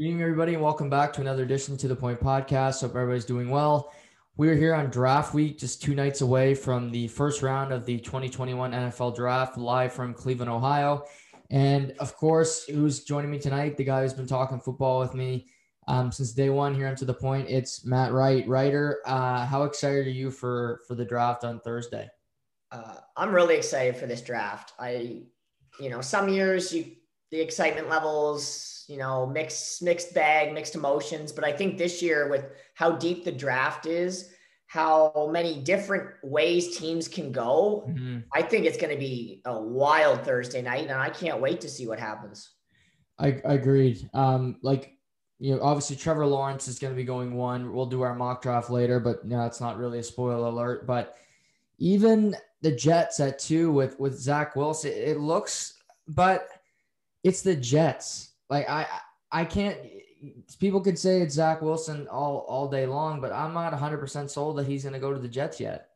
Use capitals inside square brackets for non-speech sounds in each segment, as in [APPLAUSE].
Evening, everybody, and welcome back to another edition to the Point Podcast. Hope everybody's doing well. We're here on draft week, just two nights away from the first round of the 2021 NFL draft, live from Cleveland, Ohio. And of course, who's joining me tonight? The guy who's been talking football with me um, since day one here on To the Point. It's Matt Wright. Writer, uh, how excited are you for for the draft on Thursday? Uh, I'm really excited for this draft. I, you know, some years you the excitement levels, you know, mixed mixed bag, mixed emotions. But I think this year, with how deep the draft is, how many different ways teams can go, mm-hmm. I think it's going to be a wild Thursday night, and I can't wait to see what happens. I, I agreed. Um, like you know, obviously Trevor Lawrence is going to be going one. We'll do our mock draft later, but no, it's not really a spoiler alert. But even the Jets at two with with Zach Wilson, it looks, but it's the Jets. Like I I can't. People could say it's Zach Wilson all all day long, but I'm not 100 percent sold that he's going to go to the Jets yet.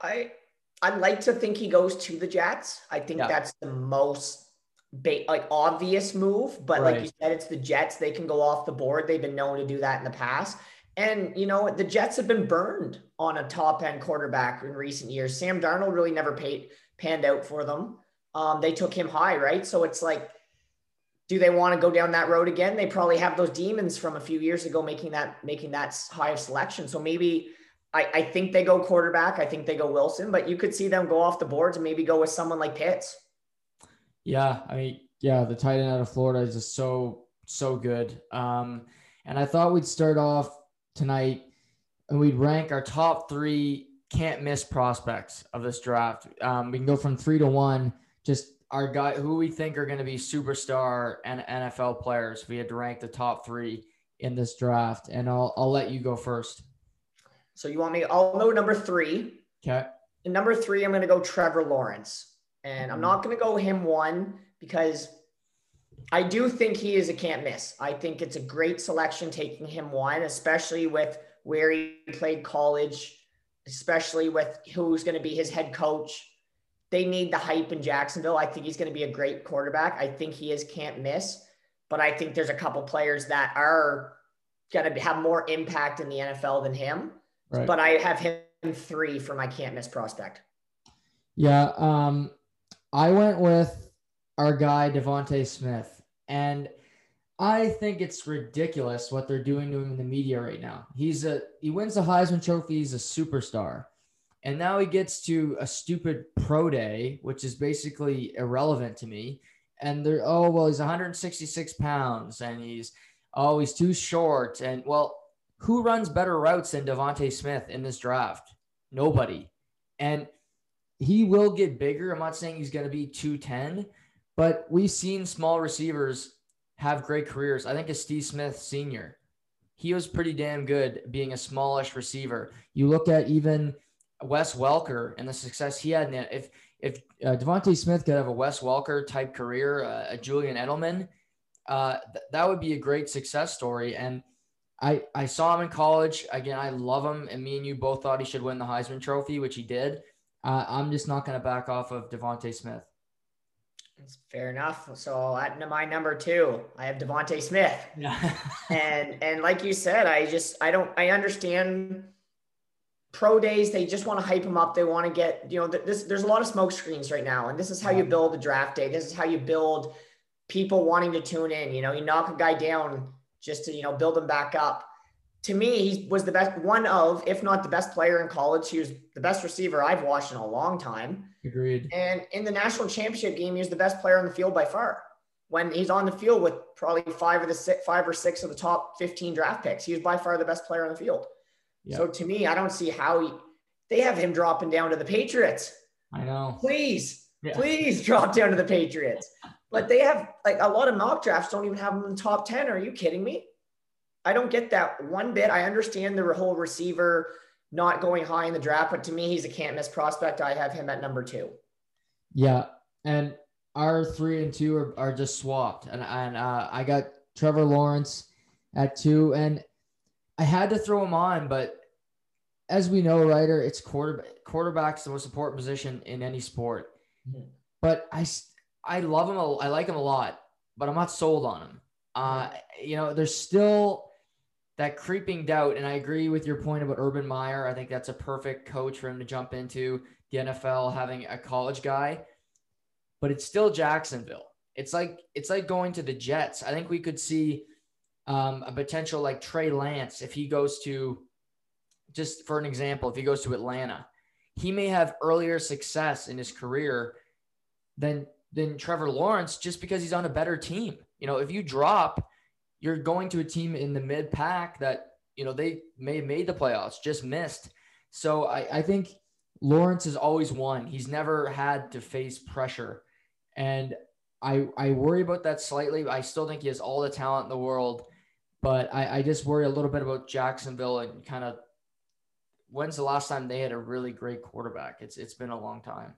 I I'd like to think he goes to the Jets. I think yeah. that's the most ba- like obvious move, but right. like you said, it's the Jets. They can go off the board. They've been known to do that in the past. And you know the Jets have been burned on a top end quarterback in recent years. Sam Darnold really never paid panned out for them. Um, they took him high, right? So it's like, do they want to go down that road again? They probably have those demons from a few years ago making that making that high selection. So maybe I, I think they go quarterback. I think they go Wilson, but you could see them go off the boards and maybe go with someone like Pitts. Yeah, I mean, yeah, the tight end out of Florida is just so so good. Um, and I thought we'd start off tonight and we'd rank our top three can't miss prospects of this draft. Um, we can go from three to one just our guy who we think are going to be superstar and NFL players. We had to rank the top three in this draft, and I'll I'll let you go first. So you want me? I'll know number three. Okay. And number three, I'm going to go Trevor Lawrence, and I'm not going to go him one because I do think he is a can't miss. I think it's a great selection taking him one, especially with where he played college, especially with who's going to be his head coach they need the hype in Jacksonville. I think he's going to be a great quarterback. I think he is can't miss, but I think there's a couple players that are going to have more impact in the NFL than him. Right. But I have him three for my can't miss prospect. Yeah, um, I went with our guy DeVonta Smith, and I think it's ridiculous what they're doing to him in the media right now. He's a he wins the Heisman Trophy. He's a superstar. And now he gets to a stupid pro day, which is basically irrelevant to me. And they're, oh, well, he's 166 pounds and he's, oh, he's too short. And well, who runs better routes than DeVonta Smith in this draft? Nobody. And he will get bigger. I'm not saying he's going to be 210, but we've seen small receivers have great careers. I think of Steve Smith Sr. He was pretty damn good being a smallish receiver. You look at even Wes Welker and the success he had. In if if uh, DeVonta Smith could have a Wes Welker type career, uh, a Julian Edelman, uh, th- that would be a great success story. And I I saw him in college. Again, I love him, and me and you both thought he should win the Heisman Trophy, which he did. Uh, I'm just not going to back off of DeVonta Smith. That's fair enough. So at my number two, I have DeVonta Smith. Yeah. [LAUGHS] and and like you said, I just I don't I understand pro days they just want to hype them up they want to get you know this there's a lot of smoke screens right now and this is how you mm. build a draft day this is how you build people wanting to tune in you know you knock a guy down just to you know build him back up. To me he was the best one of if not the best player in college he was the best receiver i've watched in a long time. Agreed. And in the national championship game he was the best player on the field by far. When he's on the field with probably five of the six, five or six of the top 15 draft picks he was by far the best player on the field so to me, I don't see how he, they have him dropping down to the Patriots. I know. Please, yeah. please drop down to the Patriots. But they have like a lot of mock drafts don't even have him in the top 10. Are you kidding me? I don't get that one bit. I understand the whole receiver not going high in the draft, but to me, he's a can't miss prospect. I have him at number two. Yeah. And our three and two are, are just swapped. And, and uh, I got Trevor Lawrence at two. And I had to throw him on, but as we know, Ryder, it's quarterback. Quarterback's the most important position in any sport. Mm-hmm. But I, I love him. I like him a lot, but I'm not sold on him. Uh, you know, there's still that creeping doubt. And I agree with your point about Urban Meyer. I think that's a perfect coach for him to jump into the NFL, having a college guy. But it's still Jacksonville. It's like it's like going to the Jets. I think we could see um, a potential like Trey Lance if he goes to, just for an example, if he goes to Atlanta, he may have earlier success in his career than than Trevor Lawrence just because he's on a better team. You know, if you drop, you're going to a team in the mid pack that you know they may have made the playoffs, just missed. So I, I think Lawrence has always won. He's never had to face pressure, and I I worry about that slightly. I still think he has all the talent in the world, but I, I just worry a little bit about Jacksonville and kind of when's the last time they had a really great quarterback? It's it's been a long time.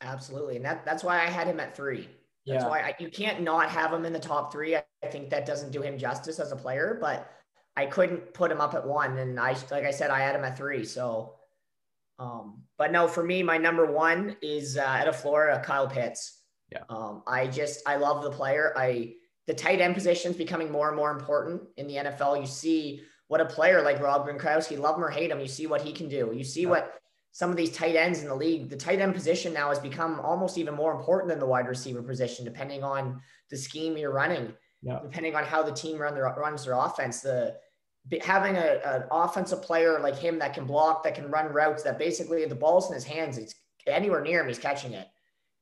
Absolutely, and that that's why I had him at three. That's yeah. why I, you can't not have him in the top three. I, I think that doesn't do him justice as a player, but I couldn't put him up at one. And I, like I said, I had him at three. So, um, but no, for me, my number one is uh, out of Florida, Kyle Pitts. Yeah. Um, I just, I love the player. I, the tight end position is becoming more and more important in the NFL. You see what a player like Rob Gronkowski, love him or hate him, you see what he can do. You see what some of these tight ends in the league, the tight end position now has become almost even more important than the wide receiver position, depending on the scheme you're running, yeah. depending on how the team run their, runs their offense. The having a, an offensive player like him that can block, that can run routes, that basically the ball's in his hands, it's anywhere near him, he's catching it.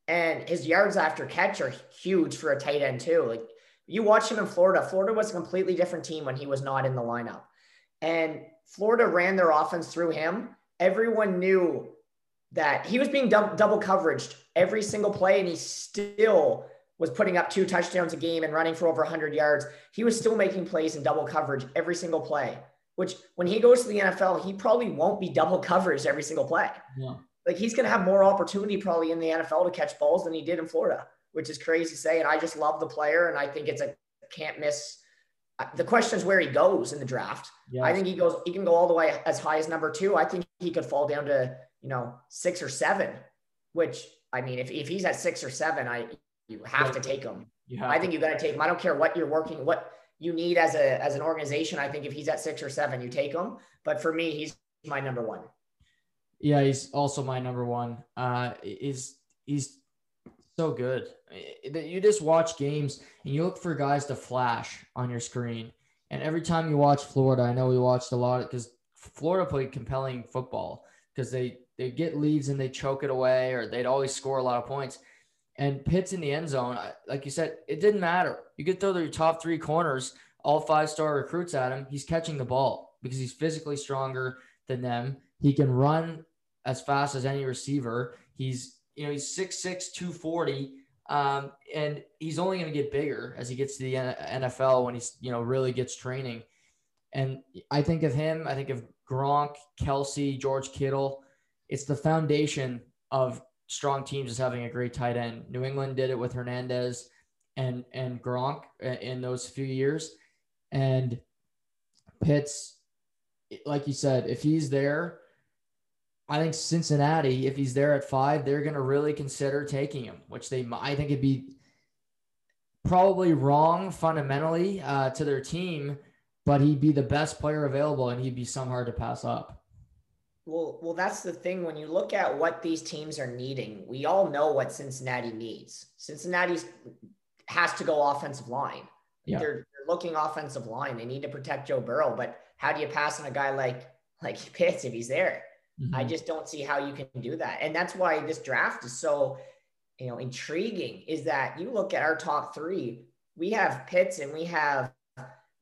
And his yards after catch are huge for a tight end too. Like you watch him in Florida. Florida was a completely different team when he was not in the lineup. And Florida ran their offense through him everyone knew that he was being double, double coveraged every single play, and he still was putting up two touchdowns a game and running for over 100 yards. He was still making plays in double coverage every single play, which when he goes to the NFL, he probably won't be double coverage every single play. Yeah. Like he's going to have more opportunity probably in the NFL to catch balls than he did in Florida, which is crazy to say. And I just love the player, and I think it's a can't miss the question is where he goes in the draft. Yes. I think he goes, he can go all the way as high as number two. I think he could fall down to, you know, six or seven, which I mean, if, if he's at six or seven, I, you have to take him. I think you got to take him. I don't care what you're working, what you need as a, as an organization. I think if he's at six or seven, you take him. But for me, he's my number one. Yeah. He's also my number one. Uh, is he's so good. You just watch games and you look for guys to flash on your screen. And every time you watch Florida, I know we watched a lot because Florida played compelling football because they they get leads and they choke it away, or they'd always score a lot of points. And Pitts in the end zone, like you said, it didn't matter. You could throw your top three corners, all five star recruits at him. He's catching the ball because he's physically stronger than them. He can run as fast as any receiver. He's you know, he's 6'6, 240. Um, and he's only going to get bigger as he gets to the NFL when he's, you know, really gets training. And I think of him, I think of Gronk, Kelce, George Kittle. It's the foundation of strong teams is having a great tight end. New England did it with Hernandez and and Gronk in those few years. And Pitts, like you said, if he's there, I think Cincinnati, if he's there at five, they're going to really consider taking him, which they I think it'd be probably wrong fundamentally uh, to their team, but he'd be the best player available and he'd be some hard to pass up. Well, well, that's the thing. When you look at what these teams are needing, we all know what Cincinnati needs. Cincinnati has to go offensive line. Yeah. They're, they're looking offensive line. They need to protect Joe Burrow, but how do you pass on a guy like like [LAUGHS] Pitts if he's there? Mm-hmm. I just don't see how you can do that. And that's why this draft is so, you know, intriguing is that you look at our top three, we have Pitts and we have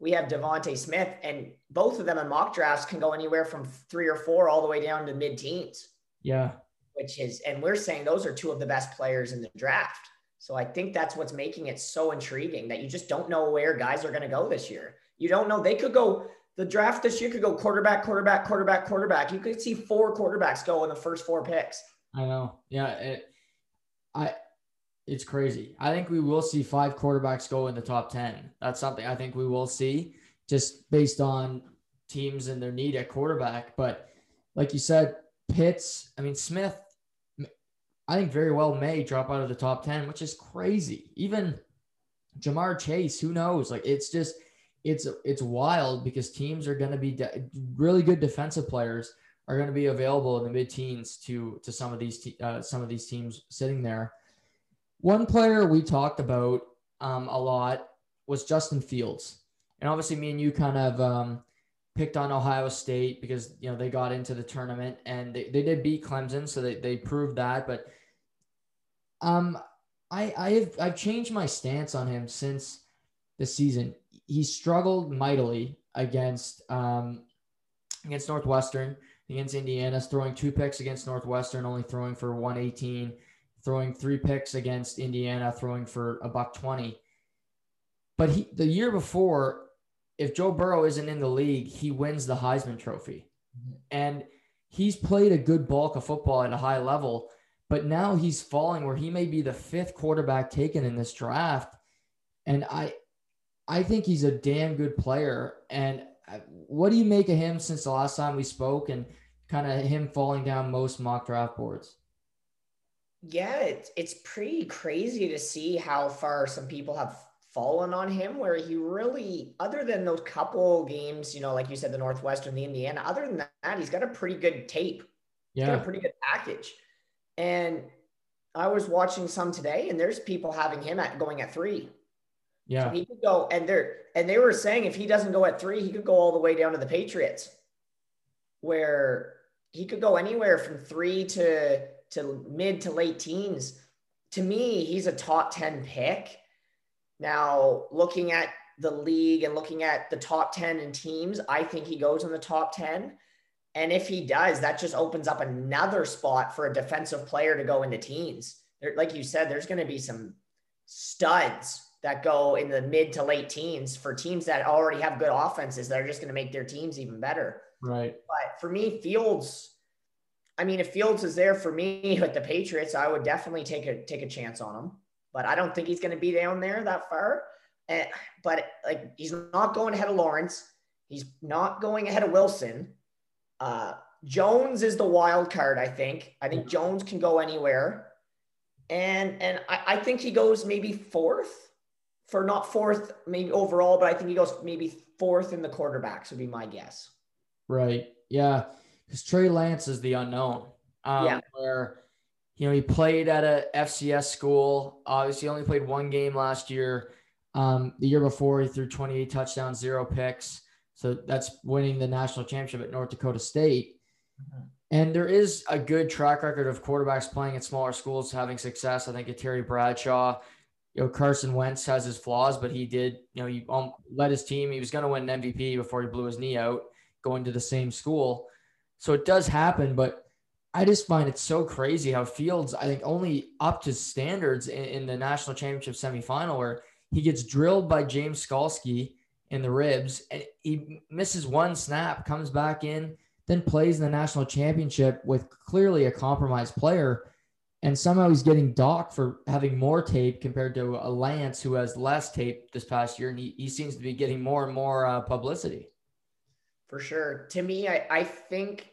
we have DeVonta Smith, and both of them in mock drafts can go anywhere from three or four all the way down to mid teens. Yeah. Which is, and we're saying those are two of the best players in the draft. So I think that's what's making it so intriguing that you just don't know where guys are going to go this year. You don't know. They could go the draft this year could go quarterback, quarterback, quarterback, quarterback. You could see four quarterbacks go in the first four picks. I know. Yeah. It, I, it's crazy. I think we will see five quarterbacks go in the top 10. That's something I think we will see just based on teams and their need at quarterback. But like you said, Pitts, I mean, Smith, I think very well may drop out of the top 10, which is crazy. Even Ja'Marr Chase, who knows? Like it's just it's it's wild because teams are going to be de- really good defensive players are going to be available in the mid-teens to to some of these te- uh, some of these teams sitting there. One player we talked about um, a lot was Justin Fields, and obviously me and you kind of um, picked on Ohio State because you know they got into the tournament and they, they did beat Clemson, so they, they proved that. But um, I I have I've changed my stance on him since the season. He struggled mightily against um, against Northwestern, against Indiana, throwing two picks against Northwestern, only throwing for 118, throwing three picks against Indiana, throwing for a buck 20. But he the year before, if Joe Burrow isn't in the league, he wins the Heisman Trophy. Mm-hmm. And he's played a good bulk of football at a high level but now he's falling where he may be the fifth quarterback taken in this draft. And I I think he's a damn good player. And uh, what do you make of him since the last time we spoke and kind of him falling down most mock draft boards? Yeah, it's it's pretty crazy to see how far some people have fallen on him where he really other than those couple games, you know, like you said, the Northwestern, the Indiana, other than that, he's got a pretty good tape. He's yeah. got a pretty good package. And I was watching some today, and there's people having him at going at three. Yeah, so he could go, and they're and they were saying if he doesn't go at three, he could go all the way down to the Patriots, where he could go anywhere from three to to mid to late teens. To me, he's a top ten pick. Now, looking at the league and looking at the top 10 in teams, I think he goes in the top 10. And if he does, that just opens up another spot for a defensive player to go into teens. There, like you said, there's going to be some studs that go in the mid to late teens for teams that already have good offenses that are just going to make their teams even better. Right. But for me, Fields, I mean, if Fields is there for me [LAUGHS] with the Patriots, I would definitely take a take a chance on him. But I don't think he's going to be down there that far. And, but like he's not going ahead of Lawrence. He's not going ahead of Wilson. Uh, Jones is the wild card, I think. I think Jones can go anywhere. And and I, I think he goes maybe fourth for not fourth, maybe overall, but I think he goes maybe fourth in the quarterbacks would be my guess. Right. Yeah. Because Trey Lance is the unknown. Um, yeah. Where, you know, he played at a FCS school. Obviously, only played one game last year. Um, the year before, he threw 28 touchdowns, zero picks. So that's winning the national championship at North Dakota State. Mm-hmm. And there is a good track record of quarterbacks playing at smaller schools having success. I think at Terry Bradshaw, you know, Carson Wentz has his flaws, but he did, you know, he um, led his team. He was going to win an MVP before he blew his knee out going to the same school. So it does happen, but I just find it so crazy how Fields, I think, only up to standards in, in the national championship semifinal where he gets drilled by James Skalski in the ribs, and he misses one snap, comes back in, then plays in the national championship with clearly a compromised player. And somehow he's getting docked for having more tape compared to a Lance who has less tape this past year. And he, he seems to be getting more and more uh, publicity. For sure. To me, I, I think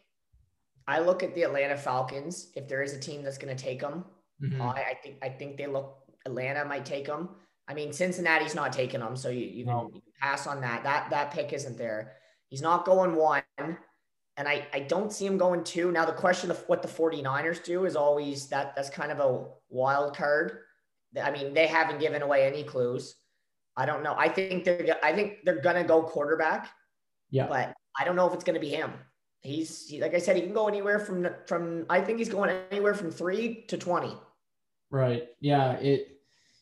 I look at the Atlanta Falcons. If there is a team that's going to take them, mm-hmm. I, I think I think they look Atlanta might take them. I mean, Cincinnati's not taking them, so you, you, can, no. you, can, pass on that. That that pick isn't there. He's not going one, and I, I don't see him going two. Now the question of what the 49ers do is always that that's kind of a wild card. I mean, they haven't given away any clues. I don't know. I think they're I think they're gonna go quarterback. Yeah. But I don't know if it's gonna be him. He's he, like I said, he can go anywhere from from I think he's going anywhere from three to twenty. Right. Yeah. It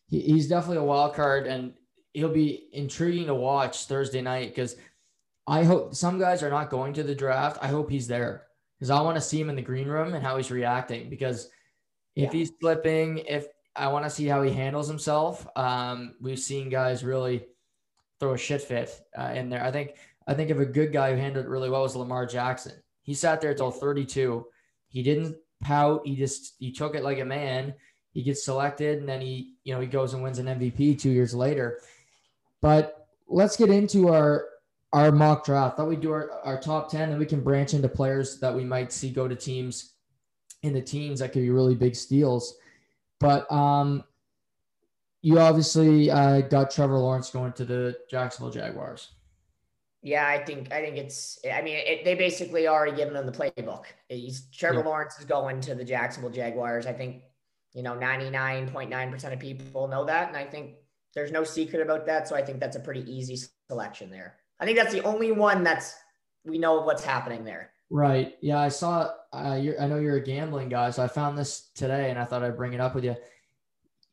he, he's definitely a wild card, and he'll be intriguing to watch Thursday night because I hope some guys are not going to the draft. I hope he's there because I want to see him in the green room and how he's reacting. Because if yeah. he's flipping, if I want to see how he handles himself, um, we've seen guys really throw a shit fit uh, in there. I think I think of a good guy who handled it really well was Lamar Jackson. He sat there until 32. He didn't pout. He just he took it like a man he gets selected and then he, you know, he goes and wins an MVP two years later. But let's get into our our mock draft. I thought we'd do our, our top 10, then we can branch into players that we might see go to teams in the teens that could be really big steals. But um, you obviously uh, got Trevor Lawrence going to the Jacksonville Jaguars. Yeah, I think I think it's. I mean, it, they basically already given him the playbook. He's Trevor yeah. Lawrence is going to the Jacksonville Jaguars. I think you know ninety nine point nine percent of people know that, and I think there's no secret about that. So I think that's a pretty easy selection there. I think that's the only one that's we know what's happening there. Right. Yeah, I saw. Uh, I know you're a gambling guy, so I found this today, and I thought I'd bring it up with you.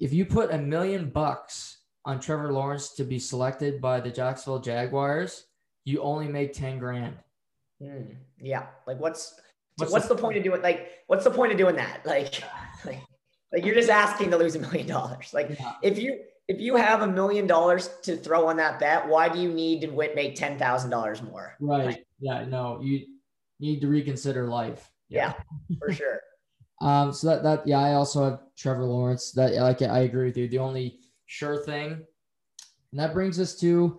If you put a million bucks on Trevor Lawrence to be selected by the Jacksonville Jaguars you only make 10 grand. Mm, yeah. Like what's, what's, what's the, the point of doing like, what's the point of doing that? Like, [LAUGHS] like, like you're just asking to lose a million dollars. Like yeah. if you, if you have a million dollars to throw on that bet, why do you need to make $10,000 more? Right. Like, yeah. No, you need to reconsider life. Yeah, yeah for sure. [LAUGHS] um, so that, that, yeah, I also have Trevor Lawrence that like, I agree with you. The only sure thing, and that brings us to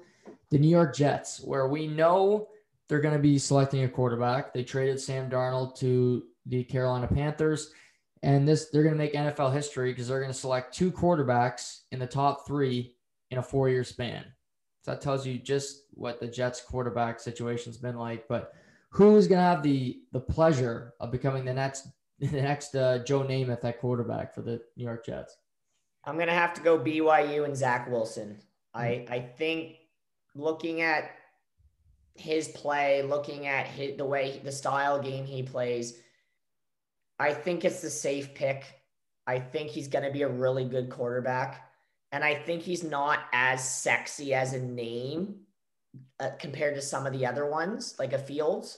the New York Jets, where we know they're going to be selecting a quarterback. They traded Sam Darnold to the Carolina Panthers. And this they're going to make NFL history because they're going to select two quarterbacks in the top three in a four-year span. So that tells you just what the Jets quarterback situation's been like. But who is going to have the the pleasure of becoming the next [LAUGHS] the next uh, Joe Namath at quarterback for the New York Jets? I'm going to have to go BYU and Zach Wilson. I I think looking at his play, looking at his, the way the style game he plays, I think it's the safe pick. I think he's going to be a really good quarterback. And I think he's not as sexy as a name uh, compared to some of the other ones, like a Fields.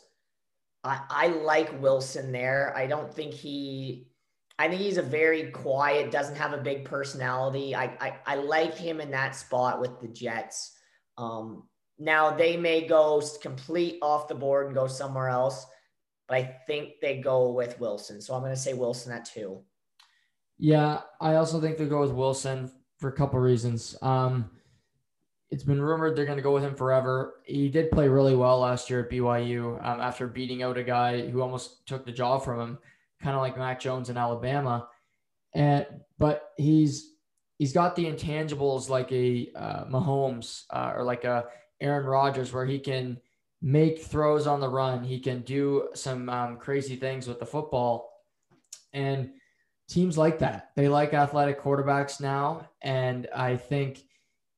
I, I like Wilson there. I don't think he, I think he's a very quiet, doesn't have a big personality. I, I, I like him in that spot with the Jets. Um, now they may go complete off the board and go somewhere else, but I think they go with Wilson. So I'm going to say Wilson at two. Yeah, I also think they go with Wilson for a couple reasons. Um, it's been rumored they're going to go with him forever. He did play really well last year at BYU um, after beating out a guy who almost took the job from him, kind of like Mac Jones in Alabama. And but he's he's got the intangibles like a uh, Mahomes uh, or like a Aaron Rodgers, where he can make throws on the run. He can do some um, crazy things with the football, and teams like that. They like athletic quarterbacks now, and I think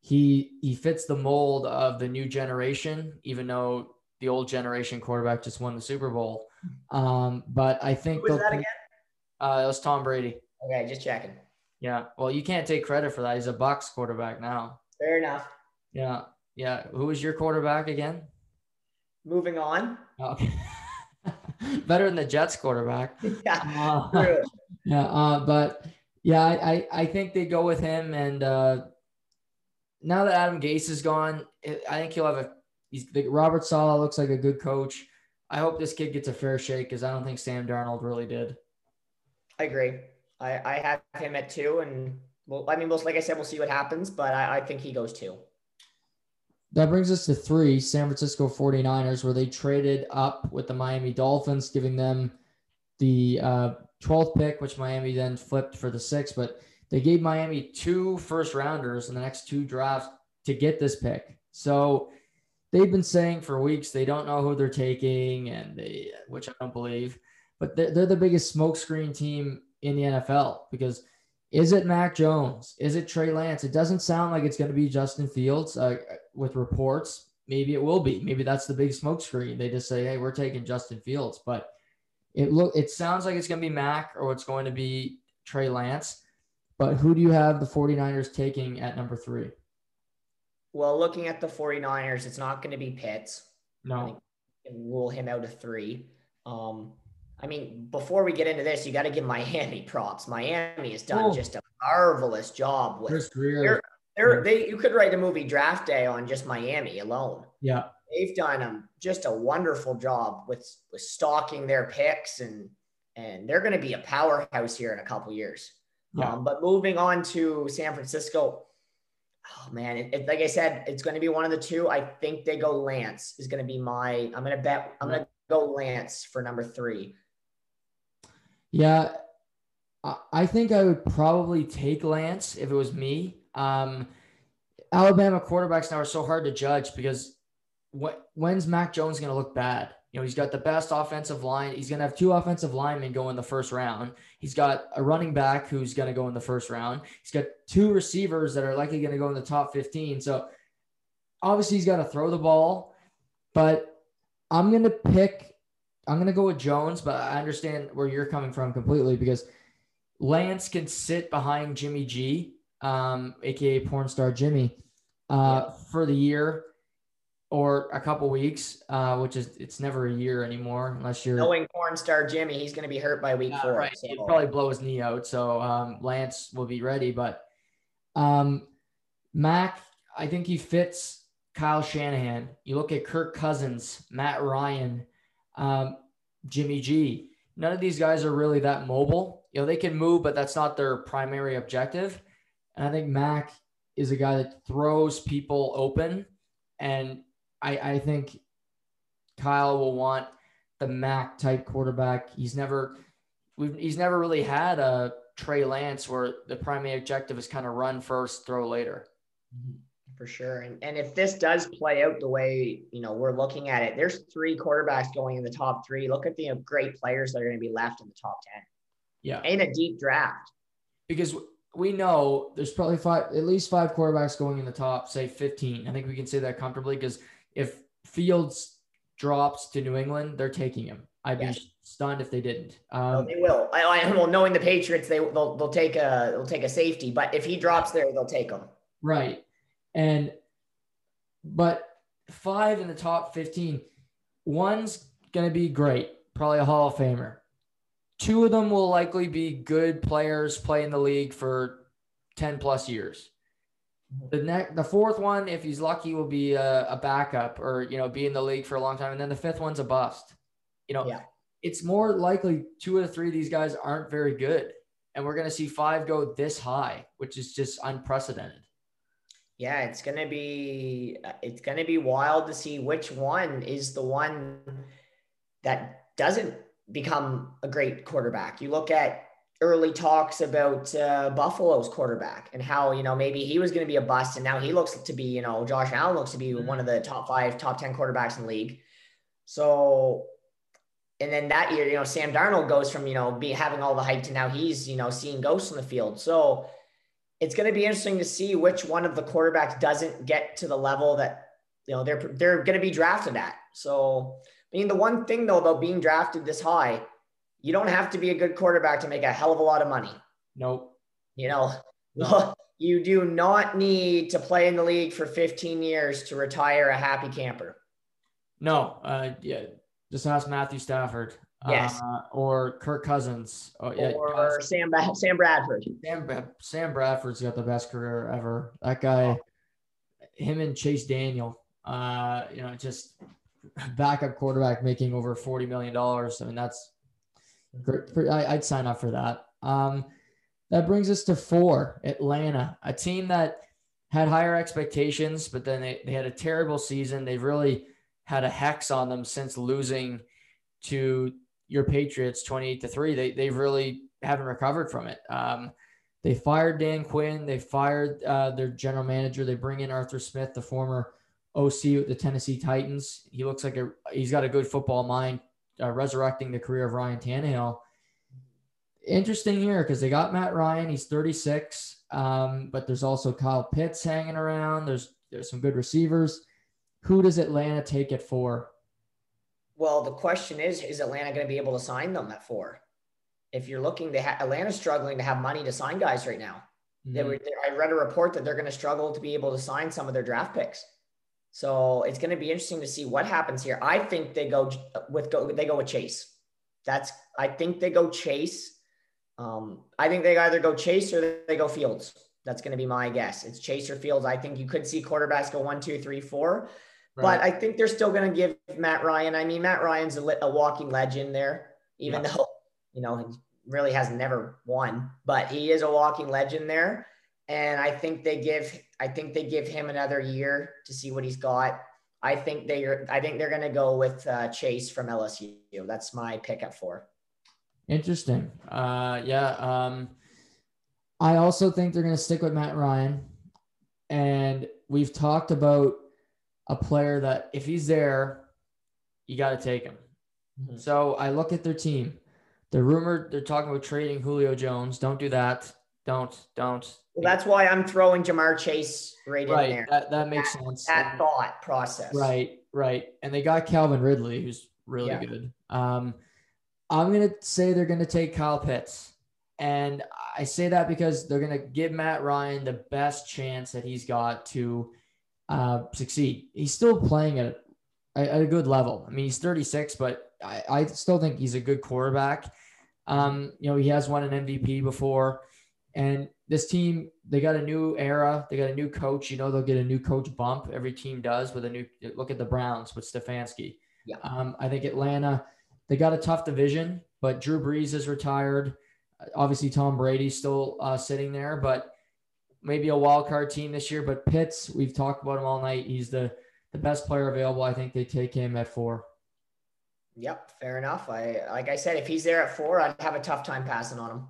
he he fits the mold of the new generation. Even though the old generation quarterback just won the Super Bowl, um, but I think Who was that again? Uh, it was Tom Brady. Okay, just checking. Yeah. Well, you can't take credit for that. He's a Bucs quarterback now. Fair enough. Yeah. Yeah. Who was your quarterback again? Moving on. Okay. [LAUGHS] Better than the Jets quarterback. [LAUGHS] Yeah. Uh, [LAUGHS] yeah. Uh, but yeah, I, I, I, think they go with him. And uh, now that Adam Gase is gone, I think he'll have a. He's Robert Saleh looks like a good coach. I hope this kid gets a fair shake because I don't think Sam Darnold really did. I agree. I, I have him at two, and well, I mean, we'll, like I said, we'll see what happens, but I, I think he goes two. That brings us to three San Francisco 49ers, where they traded up with the Miami Dolphins, giving them the uh, 12th pick, which Miami then flipped for the sixth. But they gave Miami two first rounders in the next two drafts to get this pick. So they've been saying for weeks they don't know who they're taking, and they, which I don't believe, but they're, they're the biggest smokescreen team in the NFL because is it Mac Jones? Is it Trey Lance? It doesn't sound like it's going to be Justin Fields uh, with reports. Maybe it will be. Maybe that's the big smokescreen. They just say, "Hey, we're taking Justin Fields," but it look it sounds like it's going to be Mac or it's going to be Trey Lance. But who do you have the 49ers taking at number three? Well, looking at the 49ers, it's not going to be Pitts. No. rule him out of three. Um, I mean, before we get into this, you got to give Miami props. Miami has done oh. just a marvelous job with. Chris Grier. They you could write a movie Draft Day on just Miami alone. Yeah, they've done um, just a wonderful job with with stalking their picks and and they're going to be a powerhouse here in a couple years. Yeah. Um, but moving on to San Francisco, oh man, it, it, like I said, it's going to be one of the two. I think they go Lance is going to be my. I'm going to bet. I'm going to go Lance for number three. Yeah, I think I would probably take Lance if it was me. Um, Alabama quarterbacks now are so hard to judge because when's Mac Jones going to look bad? You know, he's got the best offensive line. He's going to have two offensive linemen go in the first round. He's got a running back who's going to go in the first round. He's got two receivers that are likely going to go in the top 15. So obviously he's got to throw the ball, but I'm going to pick, I'm going to go with Jones, but I understand where you're coming from completely because Lance can sit behind Jimmy G, um, aka porn star Jimmy, uh, yeah. for the year or a couple weeks, uh, which is it's never a year anymore unless you're knowing porn star Jimmy, he's going to be hurt by week four. Right, so. he'll probably blow his knee out, so um, Lance will be ready. But um, Mac, I think he fits Kyle Shanahan. You look at Kirk Cousins, Matt Ryan, um, Jimmy G. None of these guys are really that mobile. You know, they can move, but that's not their primary objective. And I think Mac is a guy that throws people open and I, I think Kyle will want the Mac type quarterback. He's never we've he's never really had a Trey Lance where the primary objective is kind of run first, throw later. For sure. And and if this does play out the way, you know, we're looking at it, there's three quarterbacks going in the top three. Look at the great players that are going to be left in the top 10. Yeah. In a deep draft. Because we know there's probably five, at least five quarterbacks going in the top, say 15. I think we can say that comfortably because if Fields drops to New England, they're taking him. I'd yes. be stunned if they didn't. Um, no, they will. I, I well, knowing the Patriots, they they'll, they'll take a they'll take a safety, but if he drops there, they'll take him. Right, and but five in the top fifteen, one's gonna be great, probably a Hall of Famer. Two of them will likely be good players, play in the league for ten plus years. The next, the fourth one, if he's lucky, will be a, a, backup or you know be in the league for a long time, and then the fifth one's a bust. You know, yeah. it's more likely two of the three of these guys aren't very good, and we're going to see five go this high, which is just unprecedented. Yeah, it's gonna be it's gonna be wild to see which one is the one that doesn't become a great quarterback. You look at early talks about uh, Buffalo's quarterback and how you know maybe he was going to be a bust, and now he looks to be you know Josh Allen looks to be mm-hmm. one of the top five, top ten quarterbacks in the league. So, and then that year, you know, Sam Darnold goes from you know be having all the hype to now he's you know seeing ghosts in the field. So it's going to be interesting to see which one of the quarterbacks doesn't get to the level that you know they're they're going to be drafted at. So, I mean, the one thing though about being drafted this high you don't have to be a good quarterback to make a hell of a lot of money. Nope. You know, no. [LAUGHS] you do not need to play in the league for 15 years to retire a happy camper. No, uh, yeah, just ask Matthew Stafford. Yes. Uh, or Kirk Cousins. Oh, yeah, or Sam Sam Bradford. Sam Sam Bradford's got the best career ever. That guy, him and Chase Daniel. Uh, you know, just backup quarterback making over forty million dollars. I mean, that's great. I, would sign up for that. Um, that brings us to four, Atlanta, a team that had higher expectations, but then they, they had a terrible season. They've really had a hex on them since losing to your Patriots 28 to 3. They, they really haven't recovered from it. Um, they fired Dan Quinn. They fired uh, their general manager. They bring in Arthur Smith, the former OC with the Tennessee Titans. He looks like a he's got a good football mind uh, resurrecting the career of Ryan Tannehill. Interesting here because they got Matt Ryan. He's 36, um, but there's also Kyle Pitts hanging around. There's there's some good receivers. Who does Atlanta take it for? Well, the question is, is Atlanta going to be able to sign them at four? If you're looking, they ha- Atlanta's struggling to have money to sign guys right now. Mm-hmm. They were, I read a report that they're going to struggle to be able to sign some of their draft picks. So it's going to be interesting to see what happens here. I think they go with go they go with Chase. That's I think they go Chase. Um, I think they either go Chase or they go Fields. That's going to be my guess. It's Chase or Fields. I think you could see quarterbacks go one, two, three, four. Right. But I think they're still going to give Matt Ryan. I mean, Matt Ryan's a, a walking legend there, even yeah. though you know he really has never won, but he is a walking legend there and I think they give I think they give him another year to see what he's got. I think they are I think they're going to go with uh, Chase from LSU. That's my pick at four. Interesting. Uh, yeah. Um, I also think they're going to stick with Matt Ryan. And we've talked about a player that if he's there, you got to take him. Mm-hmm. So I look at their team. They're rumored, they're talking about trading Julio Jones. Don't do that. Don't, don't. Well, that's why I'm throwing Ja'Marr Chase right, right. in there. That, that makes that, sense. That thought process. Right, right. And they got Calvin Ridley, who's really yeah. good. Um, I'm going to say they're going to take Kyle Pitts. And I say that because they're going to give Matt Ryan the best chance that he's got to uh, succeed. He's still playing at, at a good level. I mean, he's 36, but I, I still think he's a good quarterback. Um, you know, he has won an MVP before. And this team, they got a new era. They got a new coach. You know, they'll get a new coach bump. Every team does with a new look at the Browns with Stefanski. Yeah. Um, I think Atlanta, they got a tough division, but Drew Brees is retired. Obviously, Tom Brady's still uh, sitting there, but maybe a wild card team this year. But Pitts, we've talked about him all night. He's the the best player available. I think they take him at four. Yep, fair enough. I like I said, if he's there at four, I'd have a tough time passing on him.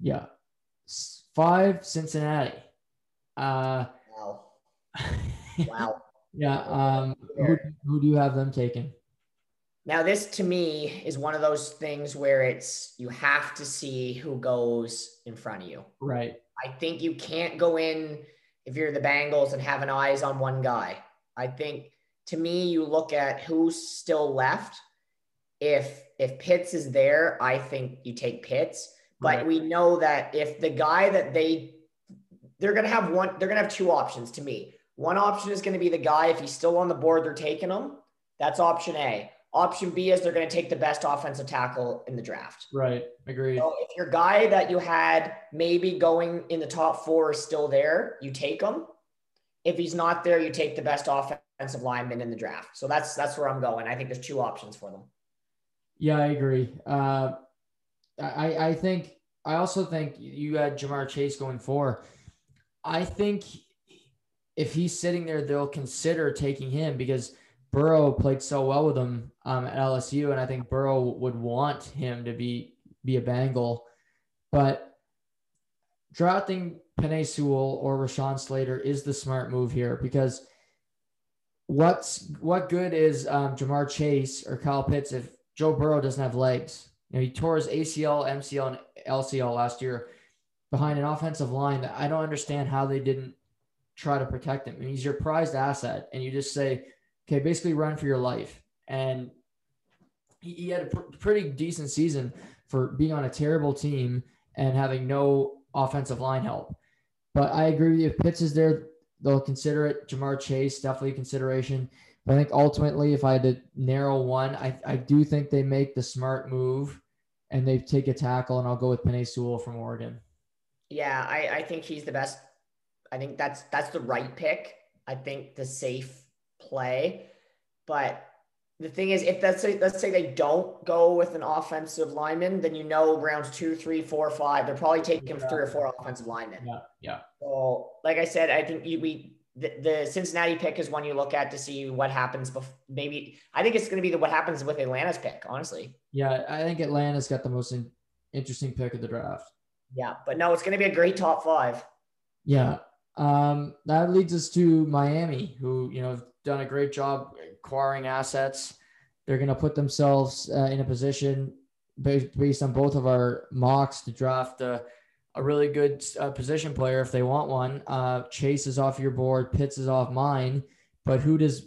Yeah, five Cincinnati. Uh, wow. [LAUGHS] wow. Yeah. Um, who, who do you have them taking? Now, this to me is one of those things where it's you have to see who goes in front of you. Right. I think you can't go in if you're the Bengals and have an eyes on one guy. I think to me, you look at who's still left. If if Pitts is there, I think you take Pitts. But we know that if the guy that they they're gonna have one, they're gonna have two options to me. One option is going to be the guy if he's still on the board, they're taking him. That's option A. Option B is they're going to take the best offensive tackle in the draft. Right. Agreed. So if your guy that you had maybe going in the top four is still there, you take him. If he's not there, you take the best offensive lineman in the draft. So that's that's where I'm going. I think there's two options for them. Yeah, I agree. Uh, I I think I also think you had Ja'Marr Chase going four. I think if he's sitting there, they'll consider taking him because Burrow played so well with him um, at LSU, and I think Burrow would want him to be be a Bengal. But drafting Penei Sewell or Rashawn Slater is the smart move here because what's what good is um, Ja'Marr Chase or Kyle Pitts if Joe Burrow doesn't have legs? You know, he tore his ACL, MCL, and LCL last year behind an offensive line that I don't understand how they didn't try to protect him. I mean, he's your prized asset, and you just say, okay, basically run for your life. And he, he had a pr- pretty decent season for being on a terrible team and having no offensive line help. But I agree with you. If Pitts is there, they'll consider it. Ja'Marr Chase, definitely consideration. But I think ultimately, if I had to narrow one, I, I do think they make the smart move and they take a tackle, and I'll go with Penei Sewell from Oregon. Yeah, I, I think he's the best. I think that's that's the right pick. I think the safe play. But the thing is, if let's say let's say they don't go with an offensive lineman, then you know rounds two, three, four, five, they're probably taking yeah. three or four offensive linemen. Yeah, yeah. So, like I said, I think we the, the Cincinnati pick is one you look at to see what happens. Bef- maybe I think it's going to be the what happens with Atlanta's pick. Honestly. Yeah, I think Atlanta's got the most in, interesting pick of the draft. Yeah, but no, it's going to be a great top five. Yeah, um, that leads us to Miami, who you know have done a great job acquiring assets. They're going to put themselves uh, in a position based, based on both of our mocks to draft a, a really good uh, position player if they want one. Uh, Chase is off your board, Pitts is off mine, but who does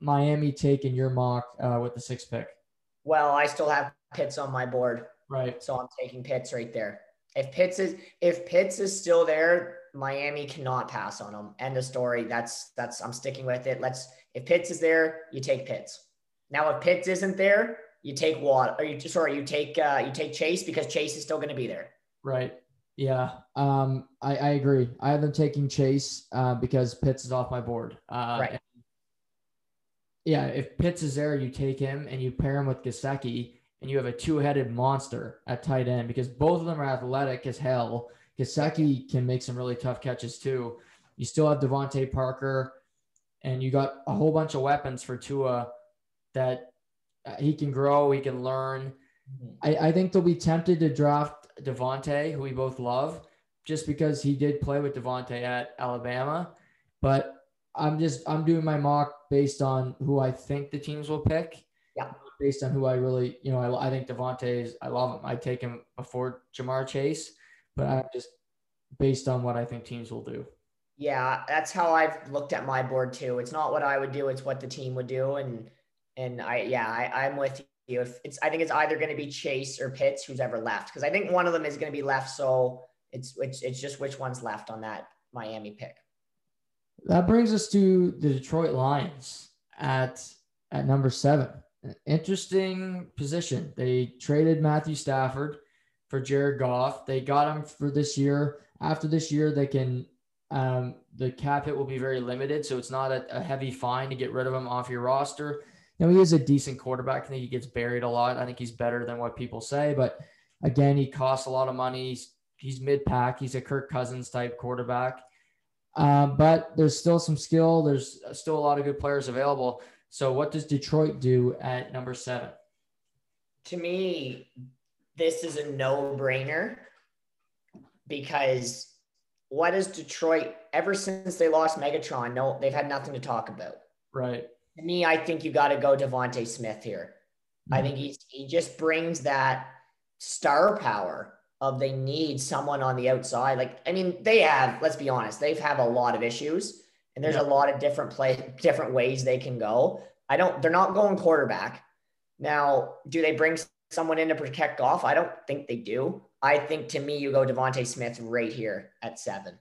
Miami take in your mock uh, with the sixth pick? Well, I still have Pitts on my board, right? So I'm taking Pitts right there. If Pitts is if Pitts is still there, Miami cannot pass on him. End of story. That's that's I'm sticking with it. Let's if Pitts is there, you take Pitts. Now if Pitts isn't there, you take Watt or you sorry, you take uh you take Chase because Chase is still going to be there. Right. Yeah. Um I, I agree. I have them taking Chase uh because Pitts is off my board. Uh right. yeah, if Pitts is there, you take him and you pair him with Gesicki and you have a two-headed monster at tight end because both of them are athletic as hell Gesicki can make some really tough catches too. You still have DeVante Parker, and you got a whole bunch of weapons for Tua that uh, he can grow, he can learn. Mm-hmm. I, I think they'll be tempted to draft DeVonta, who we both love, just because he did play with DeVonta at Alabama. but I'm just I'm doing my mock based on who I think the teams will pick. Yeah. Based on who I really, you know, I, I think DeVonta is I love him. I take him before Ja'Marr Chase, but I'm just based on what I think teams will do. Yeah, that's how I've looked at my board too. It's not what I would do; it's what the team would do. And and I, yeah, I, I'm with If it's, I think it's either going to be Chase or Pitts, who's ever left, because I think one of them is going to be left. So it's it's it's just which one's left on that Miami pick. That brings us to the Detroit Lions at at number seven. Interesting position. They traded Matthew Stafford for Jared Goff. They got him for this year. After this year, they can um, the cap hit will be very limited, so it's not a, a, heavy fine to get rid of him off your roster. You know, he is a decent quarterback. I think he gets buried a lot. I think he's better than what people say, but again, he costs a lot of money. He's, he's mid pack. He's a Kirk Cousins type quarterback. Um, but there's still some skill. There's still a lot of good players available. So, what does Detroit do at number seven? To me, this is a no brainer because what is Detroit ever since they lost Megatron? No, they've had nothing to talk about. Right. To me, I think you got to go DeVonta Smith here. Mm-hmm. I think he's he just brings that star power of they need someone on the outside. Like, I mean, they have, let's be honest, they've have a lot of issues and there's yeah. a lot of different play, different ways they can go. I don't, they're not going quarterback. Now, do they bring someone in to protect Goff? I don't think they do. I think to me, you go DeVonta Smith right here at seven.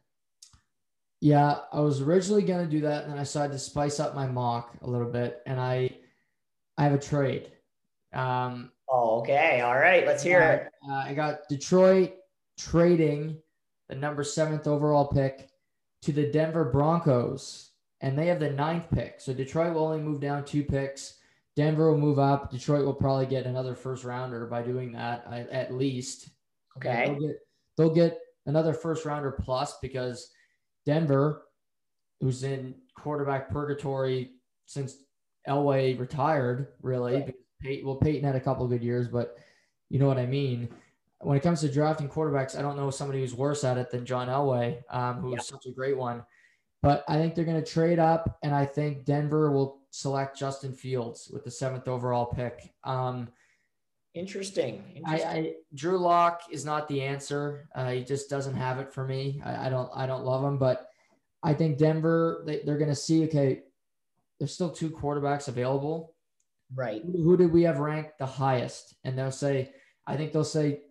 Yeah, I was originally going to do that, and then I decided to spice up my mock a little bit, and I, I have a trade. Um, oh, okay, all right, let's hear it. Uh, I got Detroit trading the number seventh overall pick to the Denver Broncos, and they have the ninth pick. So Detroit will only move down two picks. Denver will move up. Detroit will probably get another first rounder by doing that, at least. Okay. They'll get, they'll get another first rounder plus because Denver, who's in quarterback purgatory since Elway retired, really. Right. Peyton, well, Peyton had a couple good years, but you know what I mean. When it comes to drafting quarterbacks, I don't know somebody who's worse at it than John Elway, um, who's yeah. such a great one. But I think they're going to trade up, and I think Denver will select Justin Fields with the seventh overall pick. Um, Interesting. Interesting. I, I, Drew Lock is not the answer. Uh, he just doesn't have it for me. I, I, don't I don't love him, but I think Denver they, they're going to see. Okay, there's still two quarterbacks available. Right. Who, who did we have ranked the highest? And they'll say, I think they'll say,